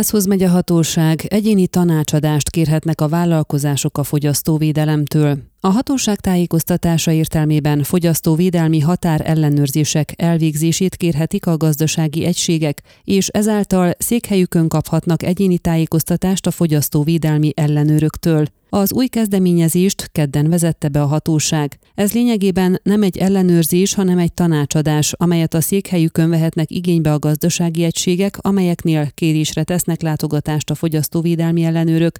Házhoz megy a hatóság, egyéni tanácsadást kérhetnek a vállalkozások a fogyasztóvédelemtől. A hatóság tájékoztatása értelmében fogyasztóvédelmi határ ellenőrzések elvégzését kérhetik a gazdasági egységek, és ezáltal székhelyükön kaphatnak egyéni tájékoztatást a fogyasztóvédelmi ellenőröktől. Az új kezdeményezést kedden vezette be a hatóság. Ez lényegében nem egy ellenőrzés, hanem egy tanácsadás, amelyet a székhelyükön vehetnek igénybe a gazdasági egységek, amelyeknél kérésre tesznek látogatást a fogyasztóvédelmi ellenőrök.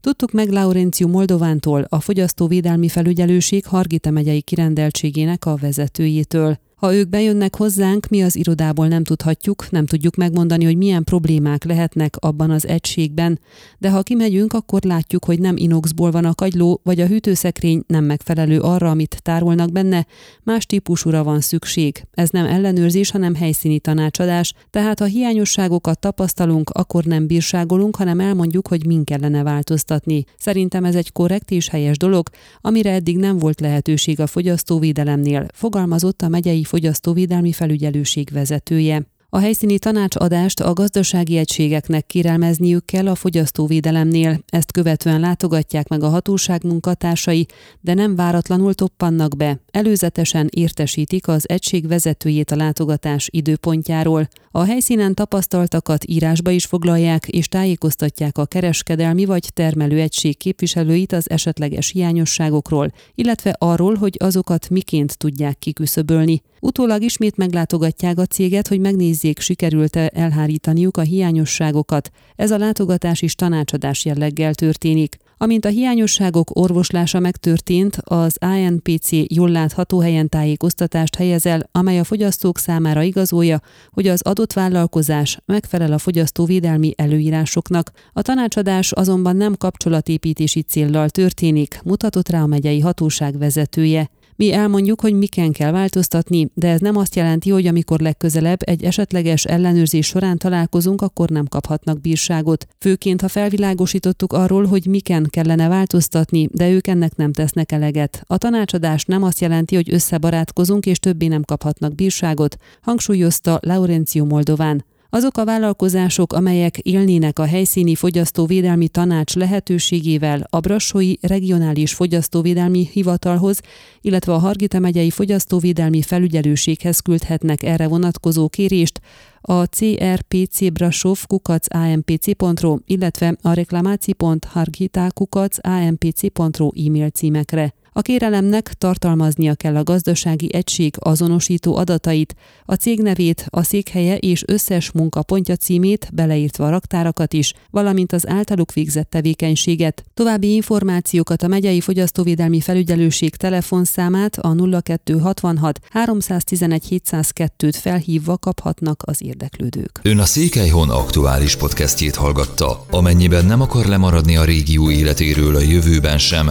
Tudtuk meg Laurenciu Moldovántól, a Fogyasztóvédelmi Felügyelőség Hargita megyei kirendeltségének a vezetőjétől. Ha ők bejönnek hozzánk, mi az irodából nem tudhatjuk, nem tudjuk megmondani, hogy milyen problémák lehetnek abban az egységben, de ha kimegyünk, akkor látjuk, hogy nem inoxból van a kagyló, vagy a hűtőszekrény nem megfelelő arra, amit tárolnak benne, más típusúra van szükség. Ez nem ellenőrzés, hanem helyszíni tanácsadás, tehát ha hiányosságokat tapasztalunk, akkor nem bírságolunk, hanem elmondjuk, hogy min kellene változtatni. Szerintem ez egy korrekt és helyes dolog, amire eddig nem volt lehetőség a fogyasztóvédelemnél, fogalmazott a megyei Fogyasztóvédelmi Felügyelőség vezetője. A helyszíni tanácsadást a gazdasági egységeknek kérelmezniük kell a fogyasztóvédelemnél, ezt követően látogatják meg a hatóság munkatársai, de nem váratlanul toppannak be, előzetesen értesítik az egység vezetőjét a látogatás időpontjáról. A helyszínen tapasztaltakat írásba is foglalják és tájékoztatják a kereskedelmi vagy termelő egység képviselőit az esetleges hiányosságokról, illetve arról, hogy azokat miként tudják kiküszöbölni. Utólag ismét meglátogatják a céget, hogy megnézzék, sikerült-e elhárítaniuk a hiányosságokat. Ez a látogatás is tanácsadás jelleggel történik. Amint a hiányosságok orvoslása megtörtént, az ANPC jól látható helyen tájékoztatást helyez el, amely a fogyasztók számára igazolja, hogy az adott vállalkozás megfelel a fogyasztóvédelmi előírásoknak. A tanácsadás azonban nem kapcsolatépítési céllal történik, mutatott rá a megyei hatóság vezetője. Mi elmondjuk, hogy miken kell változtatni, de ez nem azt jelenti, hogy amikor legközelebb egy esetleges ellenőrzés során találkozunk, akkor nem kaphatnak bírságot. Főként, ha felvilágosítottuk arról, hogy miken kellene változtatni, de ők ennek nem tesznek eleget. A tanácsadás nem azt jelenti, hogy összebarátkozunk és többé nem kaphatnak bírságot, hangsúlyozta Laurencio Moldován. Azok a vállalkozások, amelyek élnének a helyszíni fogyasztóvédelmi tanács lehetőségével a Brassói Regionális Fogyasztóvédelmi Hivatalhoz, illetve a Hargita megyei Fogyasztóvédelmi Felügyelőséghez küldhetnek erre vonatkozó kérést, a crpc brasov kukac ampc.ro, illetve a reklamáci.hargita kukac ampc.ro e-mail címekre. A kérelemnek tartalmaznia kell a gazdasági egység azonosító adatait, a cég nevét, a székhelye és összes munkapontja címét, beleírtva a raktárakat is, valamint az általuk végzett tevékenységet. További információkat a megyei fogyasztóvédelmi felügyelőség telefonszámát a 0266 311 702-t felhívva kaphatnak az érdeklődők. Ön a Székelyhon aktuális podcastjét hallgatta. Amennyiben nem akar lemaradni a régió életéről a jövőben sem,